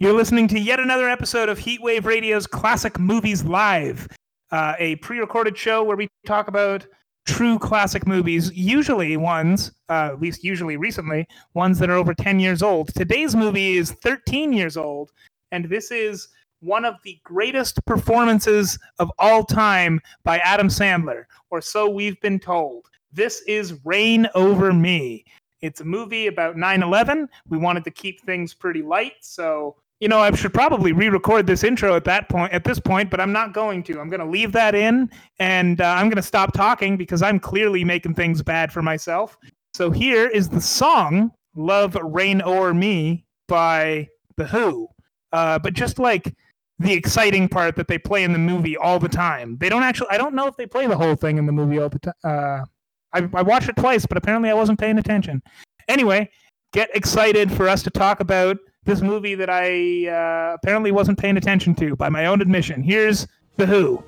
You're listening to yet another episode of Heatwave Radio's Classic Movies Live, uh, a pre recorded show where we talk about true classic movies, usually ones, uh, at least usually recently, ones that are over 10 years old. Today's movie is 13 years old, and this is one of the greatest performances of all time by Adam Sandler, or so we've been told. This is Reign Over Me. It's a movie about 9 11. We wanted to keep things pretty light, so you know, I should probably re-record this intro at that point, at this point, but I'm not going to. I'm going to leave that in, and uh, I'm going to stop talking because I'm clearly making things bad for myself. So here is the song "Love Reign O'er Me" by the Who, uh, but just like the exciting part that they play in the movie all the time. They don't actually. I don't know if they play the whole thing in the movie all the time. Uh, I, I watched it twice, but apparently I wasn't paying attention. Anyway, get excited for us to talk about this movie that I uh, apparently wasn't paying attention to by my own admission. Here's The Who.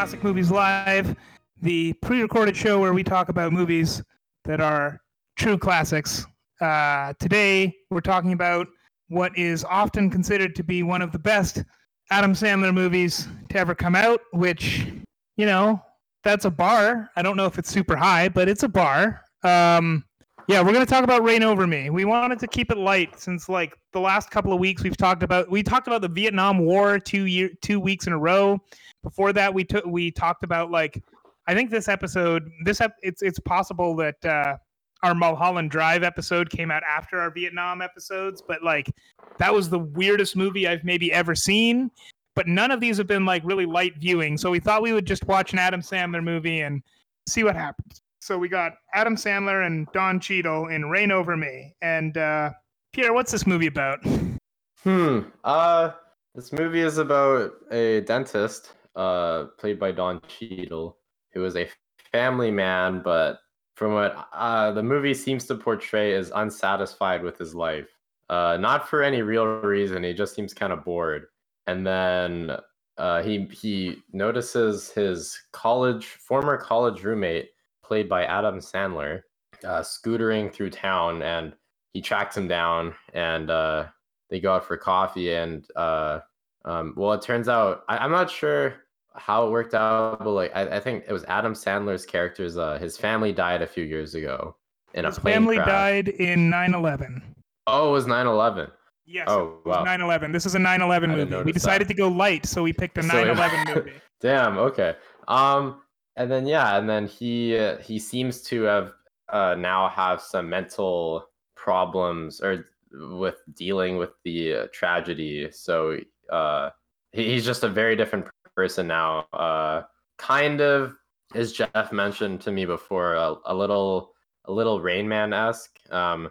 Classic Movies Live, the pre recorded show where we talk about movies that are true classics. Uh, today, we're talking about what is often considered to be one of the best Adam Sandler movies to ever come out, which, you know, that's a bar. I don't know if it's super high, but it's a bar. Um, yeah, we're going to talk about Reign Over Me. We wanted to keep it light since like the last couple of weeks we've talked about we talked about the Vietnam War two year two weeks in a row. Before that we took we talked about like I think this episode this ep- it's it's possible that uh our Mulholland Drive episode came out after our Vietnam episodes, but like that was the weirdest movie I've maybe ever seen. But none of these have been like really light viewing, so we thought we would just watch an Adam Sandler movie and see what happens. So we got Adam Sandler and Don Cheadle in Reign Over Me. And uh, Pierre, what's this movie about? Hmm. Uh, this movie is about a dentist, uh, played by Don Cheadle, who is a family man, but from what uh, the movie seems to portray, is unsatisfied with his life. Uh, not for any real reason. He just seems kind of bored. And then uh, he he notices his college former college roommate played by Adam Sandler, uh, scootering through town, and he tracks him down, and uh, they go out for coffee. And uh, um, well, it turns out I, am not sure how it worked out, but like I, I think it was Adam Sandler's character's uh, his family died a few years ago in His a plane family crash. died in 9 11. Oh, it was 9/11. Yes, Oh, wow. 9 11. This is a 9 11 movie. We decided that. to go light, so we picked a 9 11 movie. Damn. Okay. Um, and then yeah, and then he he seems to have uh, now have some mental problems or with dealing with the uh, tragedy. So uh, he, he's just a very different person now. Uh, kind of, as Jeff mentioned to me before, a, a little a little Rain Man esque. Um,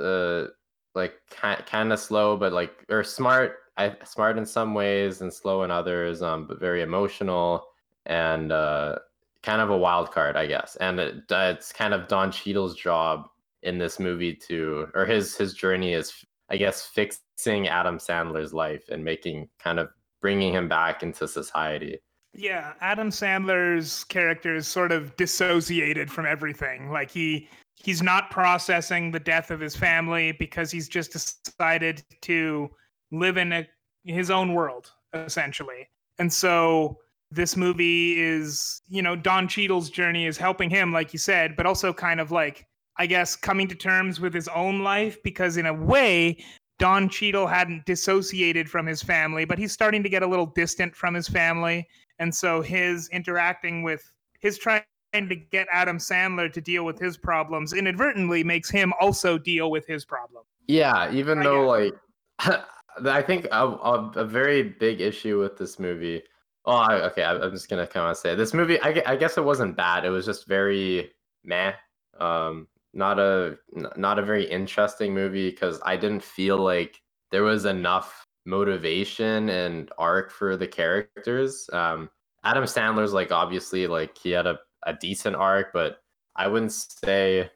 uh, like kind kind of slow, but like or smart. I smart in some ways and slow in others. Um, but very emotional and uh, kind of a wild card, I guess. And it, it's kind of Don Cheadle's job in this movie to, or his his journey is, I guess, fixing Adam Sandler's life and making kind of bringing him back into society. Yeah, Adam Sandler's character is sort of dissociated from everything. Like he he's not processing the death of his family because he's just decided to live in a, his own world essentially. And so this movie is, you know, Don Cheadle's journey is helping him like you said, but also kind of like I guess coming to terms with his own life because in a way Don Cheadle hadn't dissociated from his family, but he's starting to get a little distant from his family and so his interacting with his trying to get Adam Sandler to deal with his problems inadvertently makes him also deal with his problem. Yeah, even I though like I think a, a, a very big issue with this movie. Oh, I, okay. I, I'm just gonna kind of say this movie. I, I guess it wasn't bad. It was just very meh. Um, not a not a very interesting movie because I didn't feel like there was enough motivation and arc for the characters. Um, Adam Sandler's like obviously like he had a, a decent arc, but I wouldn't say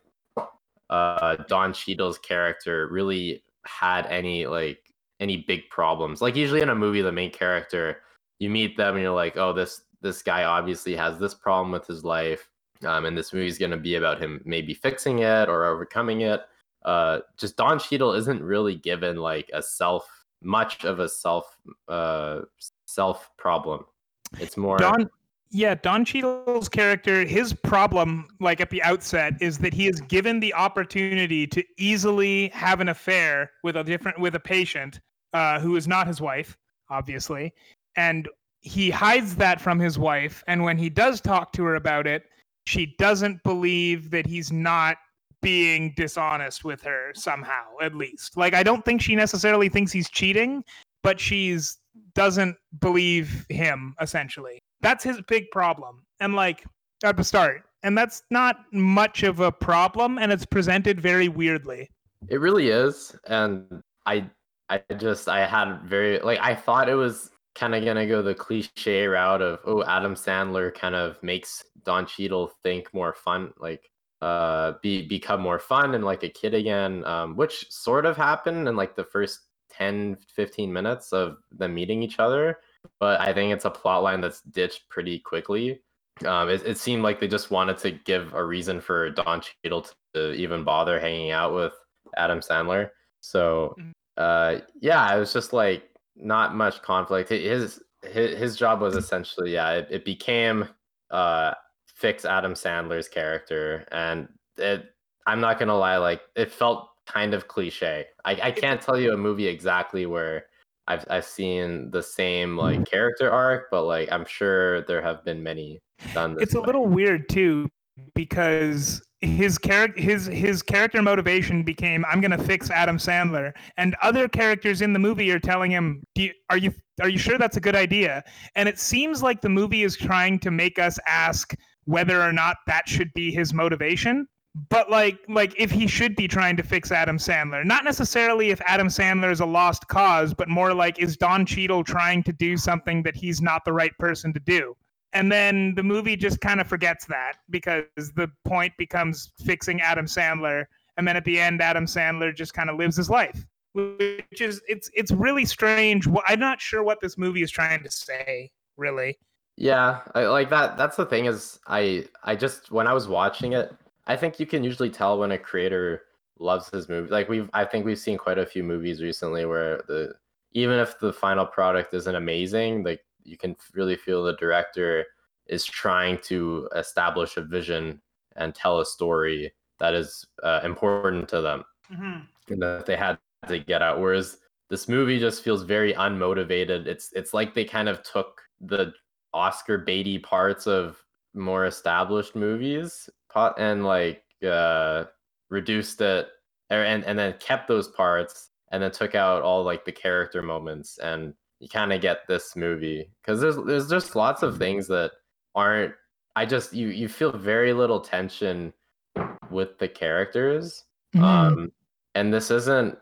uh, Don Cheadle's character really had any like any big problems. Like usually in a movie, the main character you meet them and you're like, oh, this this guy obviously has this problem with his life, um, and this movie is going to be about him maybe fixing it or overcoming it. Uh, just Don Cheadle isn't really given like a self much of a self uh self problem. It's more Don yeah, Don Cheadle's character, his problem, like at the outset, is that he is given the opportunity to easily have an affair with a different with a patient uh, who is not his wife, obviously, and he hides that from his wife. And when he does talk to her about it, she doesn't believe that he's not being dishonest with her somehow, at least. Like I don't think she necessarily thinks he's cheating, but she's doesn't believe him essentially. That's his big problem. And like at the start. And that's not much of a problem and it's presented very weirdly. It really is. And I I just I had very like I thought it was kind of gonna go the cliche route of oh Adam Sandler kind of makes Don Cheadle think more fun like uh be become more fun and like a kid again um which sort of happened in like the first 10 15 minutes of them meeting each other but I think it's a plot line that's ditched pretty quickly. Um, it, it seemed like they just wanted to give a reason for Don Cheadle to even bother hanging out with Adam Sandler. So, mm-hmm. uh, yeah, it was just like not much conflict. His his, his job was essentially, yeah, it, it became uh, fix Adam Sandler's character, and it. I'm not gonna lie, like it felt kind of cliche. I, I can't tell you a movie exactly where I've I've seen the same like mm-hmm. character arc, but like I'm sure there have been many done It's a little weird too because his character his his character motivation became I'm going to fix Adam Sandler and other characters in the movie are telling him you, are you are you sure that's a good idea? And it seems like the movie is trying to make us ask whether or not that should be his motivation but like like if he should be trying to fix Adam Sandler, not necessarily if Adam Sandler is a lost cause, but more like is Don Cheadle trying to do something that he's not the right person to do? And then the movie just kind of forgets that because the point becomes fixing Adam Sandler, and then at the end, Adam Sandler just kind of lives his life, which is it's it's really strange. I'm not sure what this movie is trying to say, really. Yeah, I, like that. That's the thing is, I I just when I was watching it, I think you can usually tell when a creator loves his movie. Like we've, I think we've seen quite a few movies recently where the even if the final product isn't amazing, like you can really feel the director is trying to establish a vision and tell a story that is uh, important to them mm-hmm. and that they had to get out. Whereas this movie just feels very unmotivated. It's it's like they kind of took the Oscar baity parts of more established movies pot and like uh reduced it er, and and then kept those parts and then took out all like the character moments and you kind of get this movie because there's there's just lots of things that aren't i just you you feel very little tension with the characters mm-hmm. um and this isn't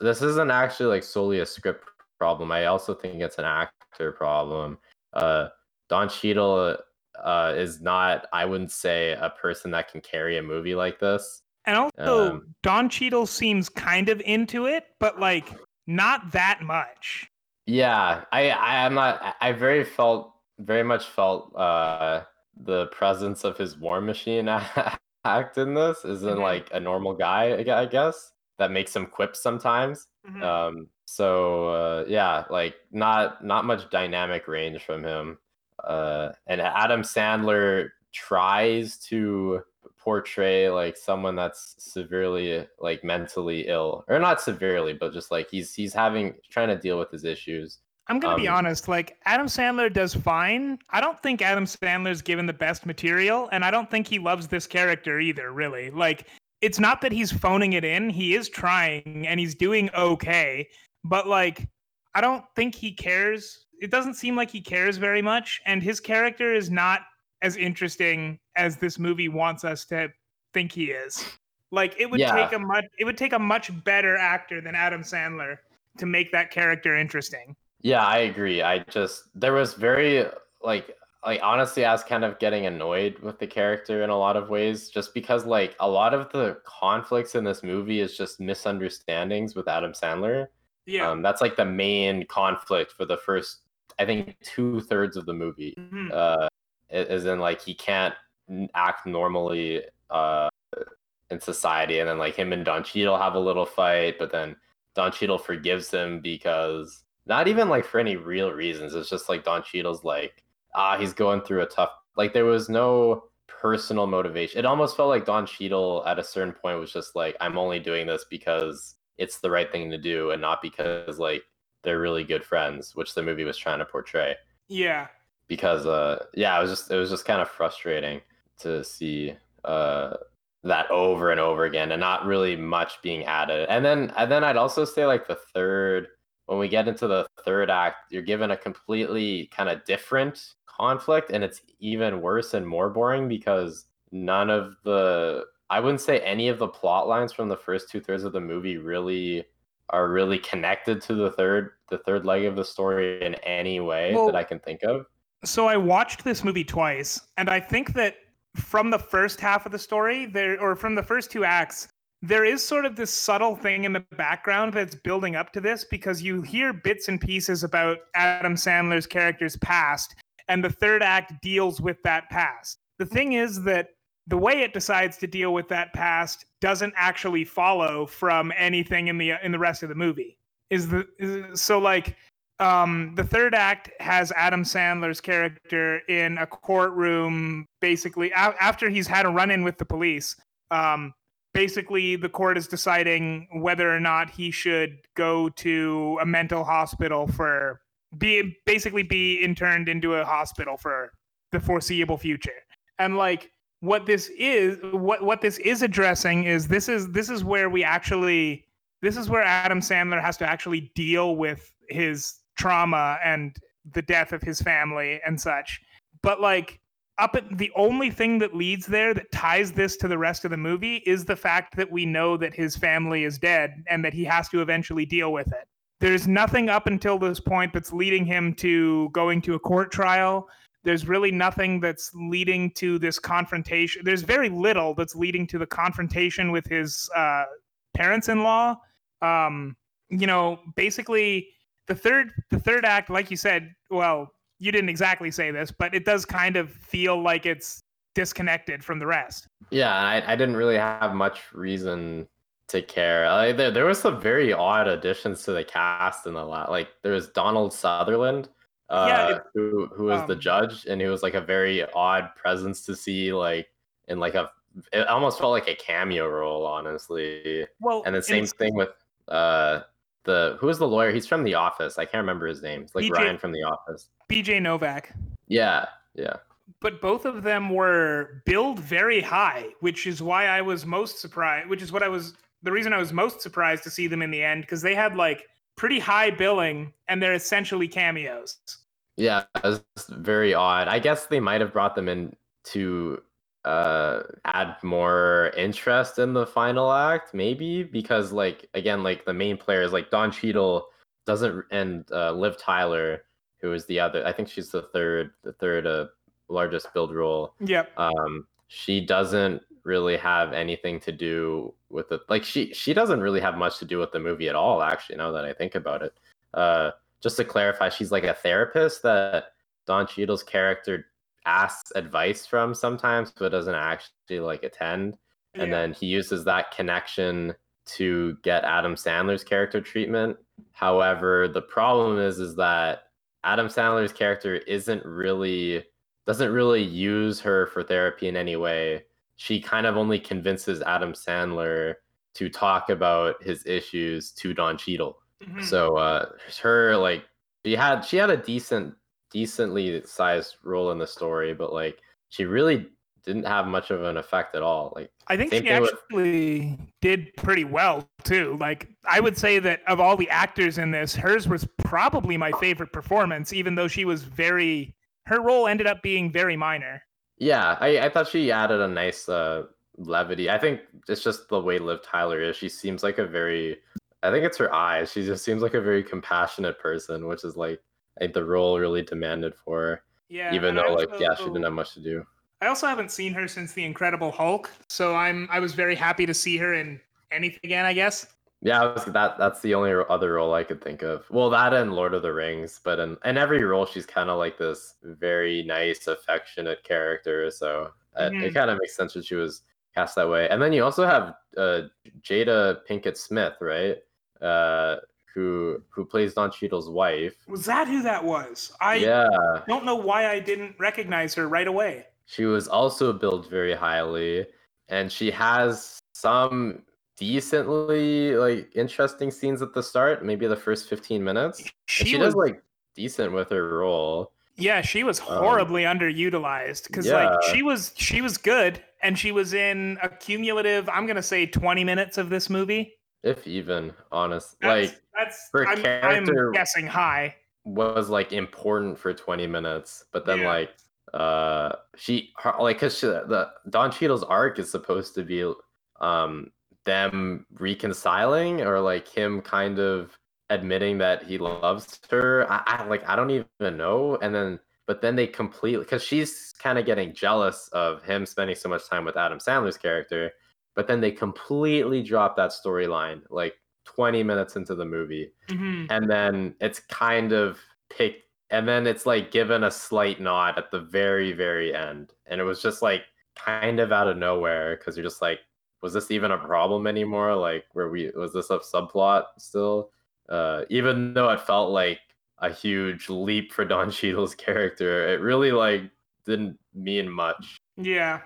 this isn't actually like solely a script problem i also think it's an actor problem uh don Cheadle uh, is not, I wouldn't say, a person that can carry a movie like this. And also, um, Don Cheadle seems kind of into it, but like not that much. Yeah, I, I am not. I very felt very much felt uh, the presence of his War Machine act in this isn't mm-hmm. like a normal guy. I guess that makes some quips sometimes. Mm-hmm. Um, so uh, yeah, like not not much dynamic range from him uh, and Adam Sandler tries to portray like someone that's severely like mentally ill or not severely but just like he's he's having trying to deal with his issues. I'm gonna um, be honest like adam sandler does fine. I don't think adam sandler's given the best material and i don't think he loves this character either really. Like it's not that he's phoning it in he is trying and he's doing okay but like i don't think he cares. It doesn't seem like he cares very much, and his character is not as interesting as this movie wants us to think he is. Like it would Yeah. take a much it would take a much better actor than Adam Sandler to make that character interesting. Yeah, I agree. I just there was very like like honestly, I was kind of getting annoyed with the character in a lot of ways, just because like a lot of the conflicts in this movie is just misunderstandings with Adam Sandler. Yeah. Um, that's like the main conflict for the first, I think, two thirds of the movie. Mhm. Uh, is in like he can't act normally uh in society, and then like him and Don Cheadle have a little fight, but then Don Cheadle forgives him because not even like for any real reasons. It's just like Don Cheadle's like, ah, he's going through a tough. Like there was no personal motivation. It almost felt like Don Cheadle at a certain point was just like, I'm only doing this because it's the right thing to do, and not because like they're really good friends, which the movie was trying to portray. yeah. Because uh, yeah, it was just it was just kind of frustrating to see uh that over and over again and not really much being added. And then and then I'd also say like the third when we get into the third act, you're given a completely kind of different conflict and it's even worse and more boring because none of the I wouldn't say any of the plot lines from the first two thirds of the movie really are really connected to the third the third leg of the story in any way Well- that I can think of. So I watched this movie twice, and I think that from the first half of the story, there or from the first two acts, there is sort of this subtle thing in the background that's building up to this because you hear bits and pieces about Adam Sandler's character's past, and the third act deals with that past. The thing is that the way it decides to deal with that past doesn't actually follow from anything in the in the rest of the movie. Is the is, so like um the third act has adam sandler's character in a courtroom basically a- after he's had a run-in with the police. Um basically the court is deciding whether or not he should go to a mental hospital for be basically be interned into a hospital for the foreseeable future. And like what this is what what this is addressing is this is this is where we actually this is where Adam Sandler has to actually deal with his trauma and the death of his family and such. But like up at the only thing that leads there that ties this to the rest of the movie is the fact that we know that his family is dead and that he has to eventually deal with it. There's nothing up until this point that's leading him to going to a court trial. There's really nothing that's leading to this confrontation. There's very little that's leading to the confrontation with his uh, parents-in-law um you know basically the third the third act like you said well you didn't exactly say this but it does kind of feel like it's disconnected from the rest Yeah, I, I didn't really have much reason to care. Like, there, there was some very odd additions to the cast in the lot. Like there was Donald Sutherland, uh, Yeah, it- who who was the um, judge, and he was like a very odd presence to see, like in like a. It almost felt like a cameo role, honestly. well And the same thing with uh the who is the lawyer? He's from The Office. I can't remember his name. It's like BJ Ryan from The Office. bj novak Yeah, yeah. but both of them were billed very high which is why i was most surprised which is what i was the reason i was most surprised to see them in the end because they had like pretty high billing and they're essentially cameos Yeah, it was very odd. I guess they might have brought them in to uh add more interest in the final act, maybe because like again, like the main players like Don Cheadle doesn't and uh, Liv Tyler, who is the other. I think she's the third, the third uh, largest billed role. yep Um, she doesn't really have anything to do with it. Like she she doesn't really have much to do with the movie at all. Actually, now that I think about it. Uh, just to clarify, she's like a therapist that Don Cheadle's character asks advice from sometimes, but doesn't actually like attend. And then he uses that connection to get Adam Sandler's character treatment. However, the problem is is that Adam Sandler's character isn't really doesn't really use her for therapy in any way. She kind of only convinces Adam Sandler to talk about his issues to Don Cheadle. Mhm. So uh her like she had she had a decent decently sized role in the story, but like she really didn't have much of an effect at all. Like I think she thing with- actually did pretty well too. Like I would say that of all the actors in this, hers was probably my favorite performance, even though she was very her role ended up being very minor. yeah, I, I thought she added a nice uh levity. I think it's just the way Liv Tyler is. She seems like a very I think it's her eyes. She just seems like a very compassionate person, which is like I think the role really demanded for her. Yeah. even though like yeah, she didn't have much to do. I also haven't seen her since the Incredible Hulk, so I'm I was very happy to see her in anything again. I guess. Yeah, I was, that that's the only other role I could think of. Well, that and Lord of the Rings, but in, in every role she's kind of like this very nice, affectionate character. So uh, Mhm. it kind of makes sense that she was cast that way. And then you also have uh, Jada Pinkett Smith, right? Uh, who who plays Don Cheadle's wife. Was that who that was? I yeah, don't know why I didn't recognize her right away. she was also billed very highly, and she has some decently like interesting scenes at the start. Maybe the first fifteen minutes. She, she was does like decent with her role. yeah, she was um, horribly underutilized because like she was she was good and she was in a cumulative I'm gonna say 20 minutes of this movie. If even honest That's, like that's her I'm, character- I'm guessing high. was like important for 20 minutes but then Yeah. like uh she her, like because the don Cheadle's arc is supposed to be um them reconciling or like him kind of admitting that he loves her i, I like i don't even know and then but then they completely because she's kind of getting jealous of him spending so much time with adam sandler's character but then they completely drop that storyline like 20 minutes into the movie. Mhm. and then it's kind of picked and then it's like given a slight nod at the very very end. And it was just like kind of out of nowhere because you're just like was this even a problem anymore? Like where we was this a subplot still? Uh even though it felt like a huge leap for don Cheadle's character it really like didn't mean much. Yeah.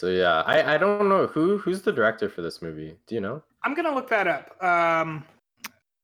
So yeah i i don't know who who's the director for this movie do you know I'm gonna look that up. Um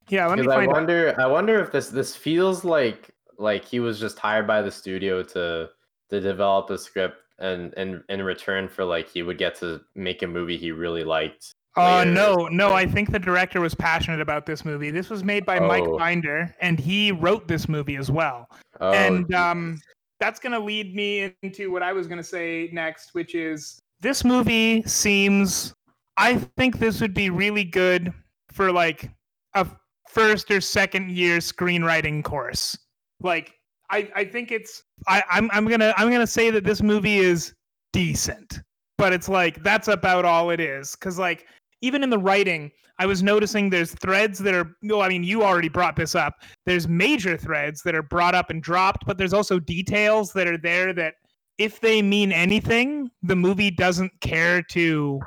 yeah, let me Because I find out. wonder, I wonder if this this feels like like he was just hired by the studio to to develop a script, and and in return for like he would get to make a movie he really liked. Uh, later no, no. I think the director was passionate about this movie. This was made by Mike Oh. Binder, and he wrote this movie as well. Oh, and um, that's going to lead me into what I was going to say next, which is this movie seems. I think this would be really good for like a first or second year screenwriting course. Like, I, I think it's. I, I'm, I'm gonna, I'm gonna say that this movie is decent, but it's like that's about all it is. Cause like even in the writing, I was noticing there's threads that are. No, I mean you already brought this up there's major threads that are brought up and dropped, but there's also details that are there that if they mean anything, the movie doesn't care to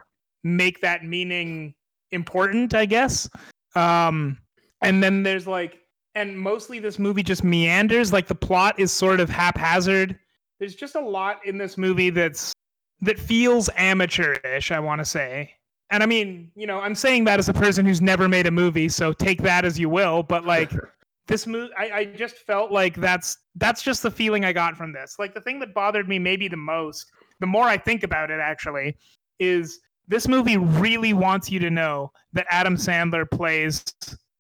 make that meaning important, I guess. Um and then there's like and mostly this movie just meanders, like the plot is sort of haphazard. There's just a lot in this movie that's that feels amateurish, I want to say. And I mean, you know, I'm saying that as a person who's never made a movie, so take that as you will, but like this movie I, I just felt like that's that's just the feeling i got from this. Like the thing that bothered me maybe the most the more i think about it actually is this movie really wants you to know that adam sandler plays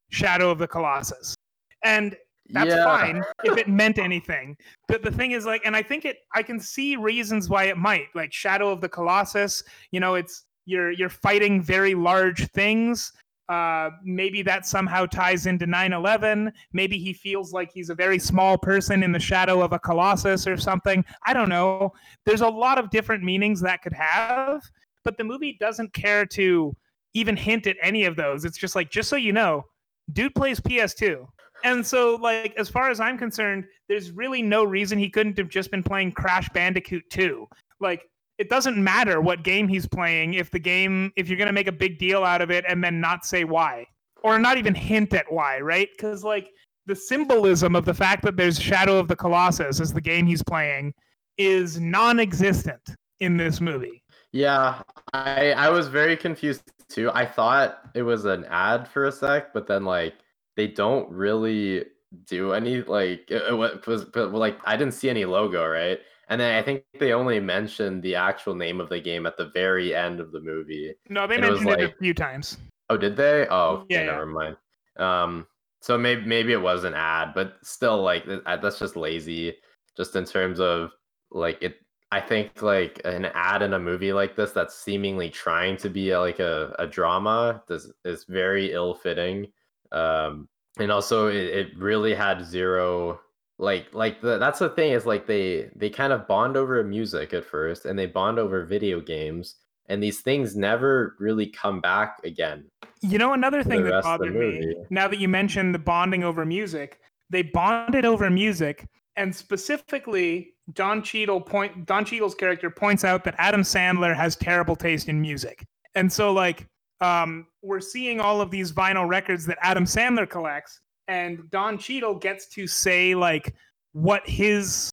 shadow of the colossus. And that's Yeah. fine if it meant anything. But the thing is like and i think it i can see reasons why it might. Like shadow of the colossus you know it's you're you're fighting very large things uh, maybe that somehow ties into 9-11 maybe he feels like he's a very small person in the shadow of a colossus or something. I don't know. There's a lot of different meanings that could have but the movie doesn't care to even hint at any of those. It's just like just so you know dude plays ps2 and so like as far as i'm concerned there's really no reason he couldn't have just been playing crash bandicoot 2 like it doesn't matter what game he's playing if the game if you're going to make a big deal out of it and then not say why or not even hint at why right because like the symbolism of the fact that there's shadow of the colossus as the game he's playing is non-existent in this movie Yeah, I I was very confused too. I thought it was an ad for a sec, but then like they don't really do any like it, it was but like I didn't see any logo, right? And then I think they only mentioned the actual name of the game at the very end of the movie. no they And it mentioned it like- a few times Oh, did they? Oh, Yeah, okay, yeah. never mind. Um, so maybe maybe it was an ad, but still, like uh, that's just lazy. Just in terms of like it, I think like an ad in a movie like this that's seemingly trying to be like a, a drama this is very ill fitting. Um, and also it, it really had zero like like the, that's the thing is like they they kind of bond over music at first and they bond over video games and these things never really come back again. You know, another thing that rest of the bothered me, now that you mentioned the bonding over music, they bonded over music, and specifically, Don Cheadle point Don Cheadle's character points out that Adam Sandler has terrible taste in music, and so like um, we're seeing all of these vinyl records that Adam Sandler collects, and Don Cheadle gets to say like what his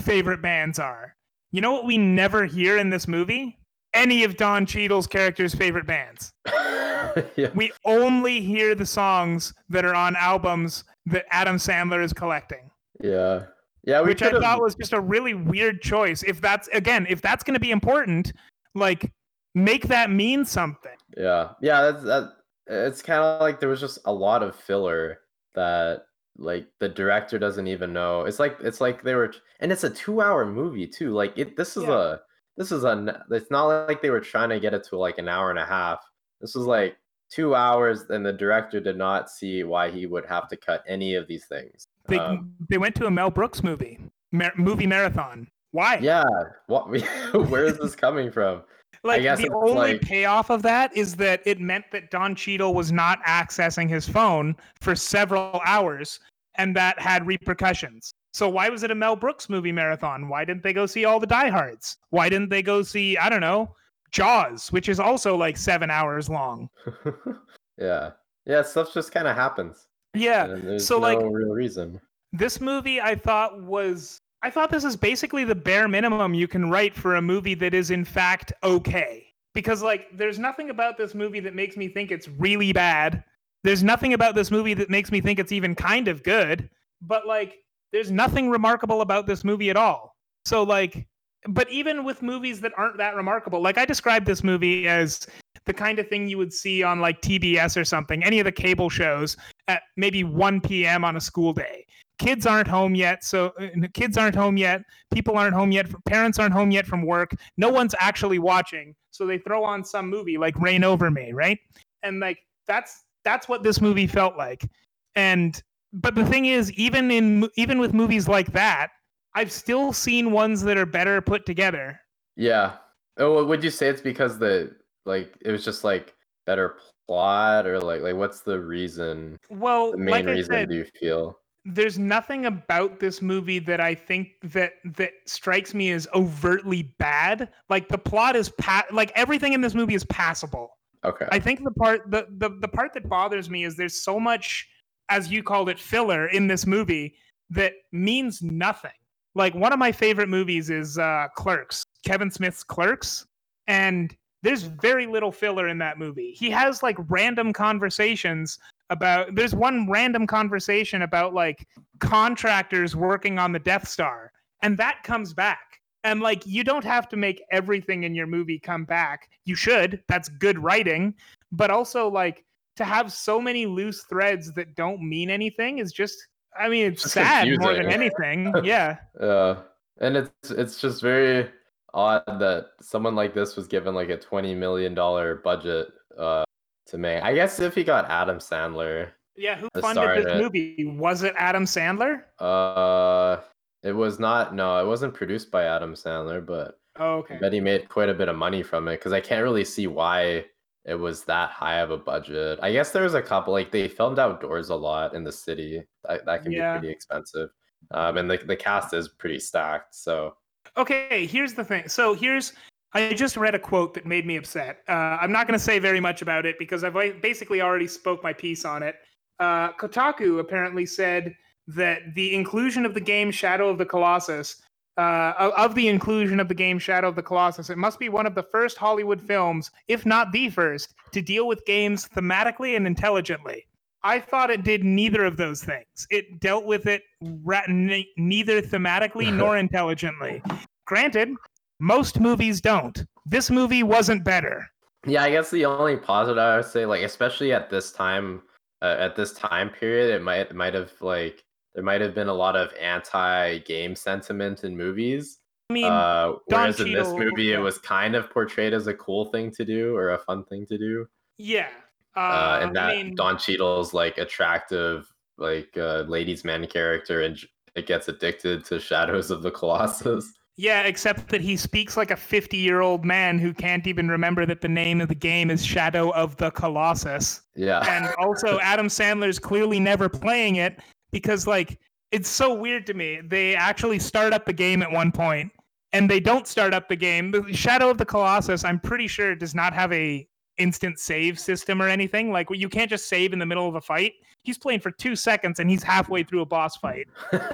favorite bands are. You know what we never hear in this movie? Any of Don Cheadle's characters' favorite bands yeah. we only hear the songs that are on albums that Adam Sandler is collecting, Yeah. Yeah, which I could've- thought was just a really weird choice. If that's again, if that's going to be important, like make that mean something. Yeah, yeah, that's that. It's kind of like there was just a lot of filler that like the director doesn't even know. It's like it's like they were, and it's a two-hour movie too. Like it, this is Yeah. a this is a. It's not like they were trying to get it to like an hour and a half. This was like two hours, and the director did not see why he would have to cut any of these things. They Um, they went to a Mel Brooks movie, mar- movie marathon. Why? yeah, what? where is this coming from? Like the only like- payoff of that is that it meant that Don Cheadle was not accessing his phone for several hours, and that had repercussions. So why was it a Mel Brooks movie marathon? Why didn't they go see all the diehards? Why didn't they go see I don't know Jaws, which is also like seven hours long? yeah, yeah, stuff just kind of happens. Yeah. so, no like- real reason. this movie I thought was I thought this is basically the bare minimum you can write for a movie that is in fact okay. Because like there's nothing about this movie that makes me think it's really bad. There's nothing about this movie that makes me think it's even kind of good, but like there's nothing remarkable about this movie at all. So like but even with movies that aren't that remarkable, like I described this movie as the kind of thing you would see on like TBS or something, any of the cable shows at maybe 1 p.m. on a school day kids aren't home yet so uh, kids aren't home yet people aren't home yet parents aren't home yet from work no one's actually watching so they throw on some movie like reign over me right and like that's that's what this movie felt like and but the thing is even in even with movies like that i've still seen ones that are better put together Yeah. Oh, would you say it's because the like it was just like better plot or like like what's the reason? well The main like reason said do you feel? There's nothing about this movie that I think that that strikes me as overtly bad. Like the plot is pa- like everything in this movie is passable. Okay. I think the part the, the the part that bothers me is there's so much as you called it filler in this movie that means nothing. Like one of my favorite movies is uh Clerks, Kevin Smith's Clerks, and there's very little filler in that movie. He has like random conversations about there's one random conversation about like contractors working on the Death Star and that comes back. And like you don't have to make everything in your movie come back. You should. That's good writing, but also like to have so many loose threads that don't mean anything is just I mean it's It's sad more than anything. Yeah. Yeah. and it's it's just very odd that someone like this was given like a twenty million dollar budget uh to make. I guess if he got Adam Sandler, Yeah, who funded this it. movie? Was it Adam Sandler? uh, it was not. No, it wasn't produced by Adam Sandler, but Oh, I okay. bet he made quite a bit of money from it because I can't really see why it was that high of a budget. I guess there was a couple like they filmed outdoors a lot in the city. That, that can Yeah. be pretty expensive. Um, and the the cast is pretty stacked. So Okay, here's the thing. So here's I just read a quote that made me upset. Uh, I'm not going to say very much about it because I've basically already spoke my piece on it. Uh, Kotaku apparently said that the inclusion of the game Shadow of the Colossus, uh, of- the inclusion of the game Shadow of the Colossus, it must be one of the first Hollywood films, if not the first, to deal with games thematically and intelligently. I thought it did neither of those things. It dealt with it ra- ne- neither thematically nor intelligently. Granted, most movies don't. This movie wasn't better. Yeah, I guess the only positive I would say, like especially at this time, uh, at this time period, it might it might have like there might have been a lot of anti-game sentiment in movies, mean, uh, Don whereas in this movie, yeah. it was kind of portrayed as a cool thing to do or a fun thing to do. yeah. Uh, Uh, and that I mean, Don Cheadle's like attractive, like uh, ladies' man character, and it gets addicted to Shadows of the Colossus. Yeah, except that he speaks like a 50 year old man who can't even remember that the name of the game is Shadow of the Colossus. Yeah. and also Adam Sandler's clearly never playing it because like it's so weird to me. They actually start up the game at one point and they don't start up the game. Shadow of the Colossus, I'm pretty sure does not have a instant save system or anything. Like you can't just save in the middle of a fight. He's playing for 2 seconds and he's halfway through a boss fight.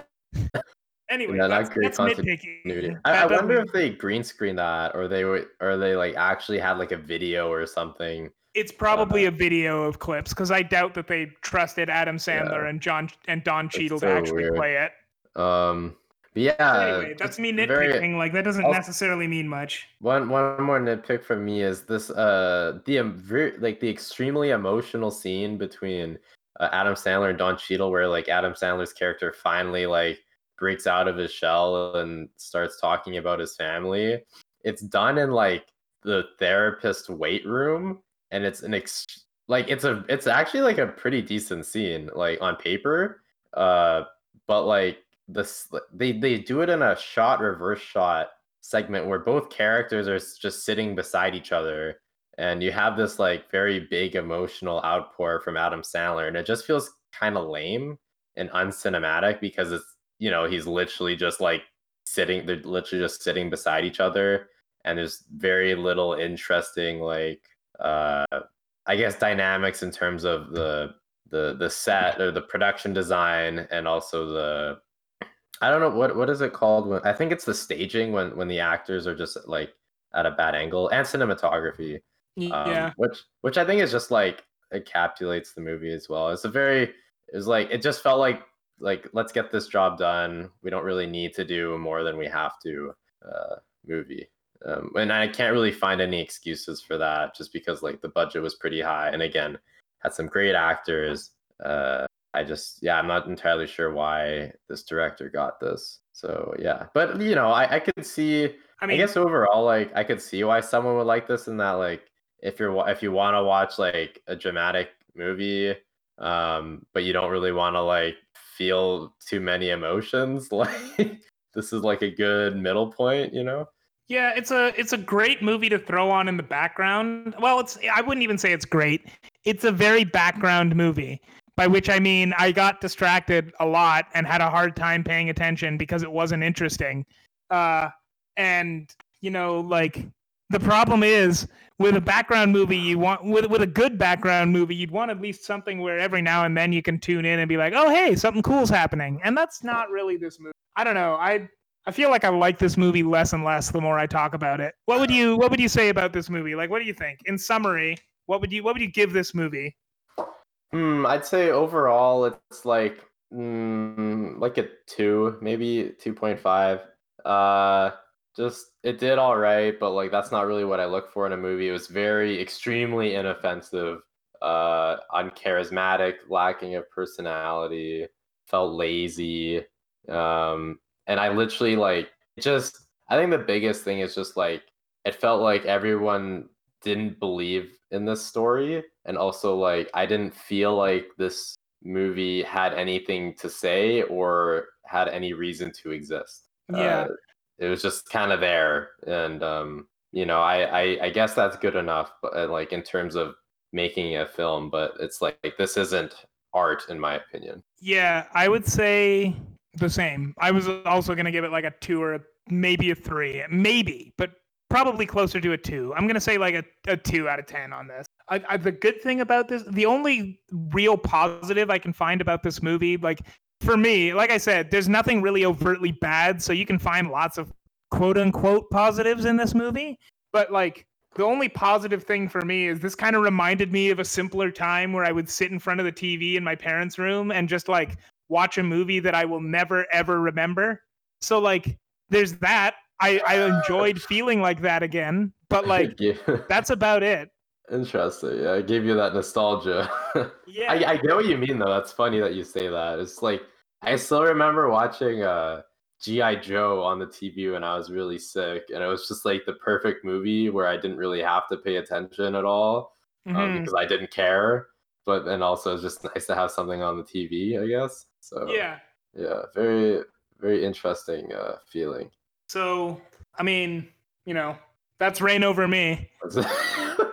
Anyway, Yeah, that's, that's nitpicky. I, I wonder if they green screened that, or they were, or they like actually had like a video or something. It's probably a video of clips because I doubt that they trusted Adam Sandler Yeah. and John and Don Cheadle so to actually weird. play it. Um, but yeah. anyway, that's me nitpicking. very- like that doesn't Also- necessarily mean much. One one more nitpick from me is this uh the um, like the extremely emotional scene between uh, Adam Sandler and Don Cheadle where like Adam Sandler's character finally like breaks out of his shell and starts talking about his family. It's done in like the therapist weight room and it's an ex- like it's a it's actually like a pretty decent scene like on paper uh but like this they they do it in a shot reverse shot segment where both characters are just sitting beside each other and you have this like very big emotional outpour from Adam Sandler and it just feels kind of lame and uncinematic because it's you know he's literally just like sitting they're literally just sitting beside each other and there's very little interesting like uh I guess dynamics in terms of the the the set or the production design and also the I don't know what what is it called when I think it's the staging when when the actors are just like at a bad angle and cinematography um, yeah. which which I think is just like encapsulates the movie as well. It's a very it's like it just felt like like let's get this job done. We don't really need to do more than we have to uh, movie. Um, and I can't really find any excuses for that, just because like the budget was pretty high, and again had some great actors. Uh, I just yeah, I'm not entirely sure why this director got this. So yeah, but you know, I, I could see I mean, I, guess overall, like I could see why someone would like this, and that like if you're if you want to watch like a dramatic movie, um, but you don't really want to like feel too many emotions, like this is like a good middle point, you know? yeah, it's a it's a great movie to throw on in the background. Well, it's I wouldn't even say it's great. It's a very background movie. By which I mean I got distracted a lot and had a hard time paying attention because it wasn't interesting. Uh, and you know, like the problem is with a background movie, you want with with a good background movie, you'd want at least something where every now and then you can tune in and be like, oh hey, something cool's happening. And that's not really this movie. I don't know. I I feel like I like this movie less and less the more I talk about it. What would you What would you say about this movie? Like, what do you think? In summary, what would you What would you give this movie? Hmm, I'd say overall it's like mm, like a two, maybe two point five. Uh, just it did all right, but like that's not really what I look for in a movie. It was very extremely inoffensive, uh, uncharismatic, lacking of personality, felt lazy, um, and I literally like just. I think the biggest thing is just like it felt like everyone didn't believe in this story and also like i didn't feel like this movie had anything to say or had any reason to exist Yeah. Uh, it was just kind of there and um you know I, I i guess that's good enough but uh, like in terms of making a film but it's like, like this isn't art in my opinion Yeah, I would say the same. I was also to give it like a two or a, maybe a three, maybe, but probably closer to a two. I'm to say like a, a two out of 10 on this. I, I, the good thing about this, the only real positive I can find about this movie, like for me, like I said, there's nothing really overtly bad. So you can find lots of quote unquote positives in this movie. But like the only positive thing for me is this kind of reminded me of a simpler time where I would sit in front of the TV in my parents' room and just like watch a movie that I will never ever remember. So like there's that. I, I enjoyed feeling like that again, but like that's about it. interesting yeah i gave you that nostalgia Yeah. I, I get what you mean though. That's funny that you say that. It's like I still remember watching uh GI Joe on the TV when I was really sick, and it was just like the perfect movie where I didn't really have to pay attention at all um, Mhm. because I didn't care. But and also it's just nice to have something on the TV, I guess. So yeah. yeah, very very interesting uh, feeling. So I mean, you know, that's reign over me.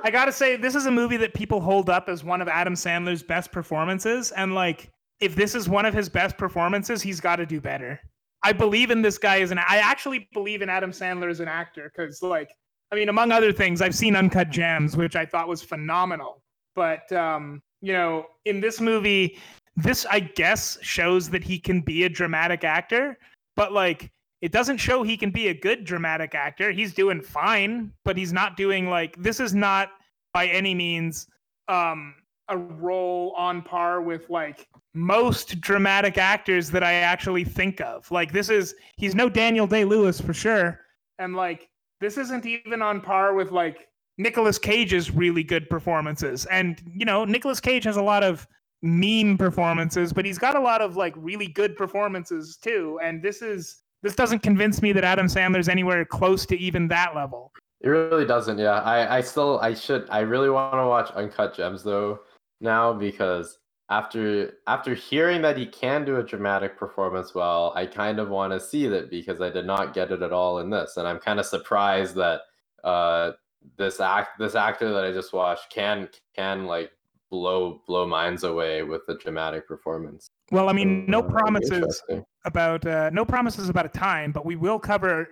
I gotta say, this is a movie that people hold up as one of Adam Sandler's best performances, and like, if this is one of his best performances, he's got to do better. I believe in this guy as an. I actually believe in Adam Sandler as an actor because, like, I mean, among other things, I've seen Uncut Gems, which I thought was phenomenal. But um, you know, in this movie, this I guess shows that he can be a dramatic actor, but like it doesn't show he can be a good dramatic actor. He's doing fine, but he's not doing like this is not by any means um a role on par with like most dramatic actors that I actually think of. Like this is he's no Daniel Day-Lewis for sure. And like this isn't even on par with like Nicolas Cage's really good performances. And you know, Nicolas Cage has a lot of meme performances, but he's got a lot of like really good performances too. And this is this doesn't convince me that Adam Sandler's anywhere close to even that level. It really doesn't. Yeah, I, I still, I should, I really want to watch Uncut Gems though now because after after hearing that he can do a dramatic performance well, I kind of want to see that because I did not get it at all in this, and I'm kind of surprised that uh this act this actor that I just watched can can like blow blow minds away with a dramatic performance. Well, I mean, no uh, promises about uh, no promises about a time, but we will cover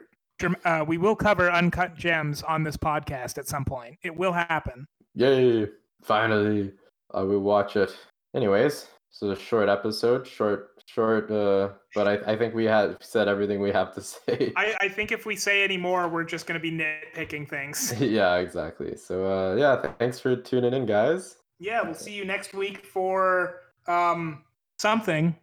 uh, we will cover uncut gems on this podcast at some point. It will happen. Yay! Finally, I will watch it. Anyways, so a short episode, short, short. Uh, but I, I think we had said everything we have to say. I, I think if we say any more, we're just going to be nitpicking things. yeah, exactly. So uh, yeah, th- thanks for tuning in, guys. Yeah, we'll see you next week for um something.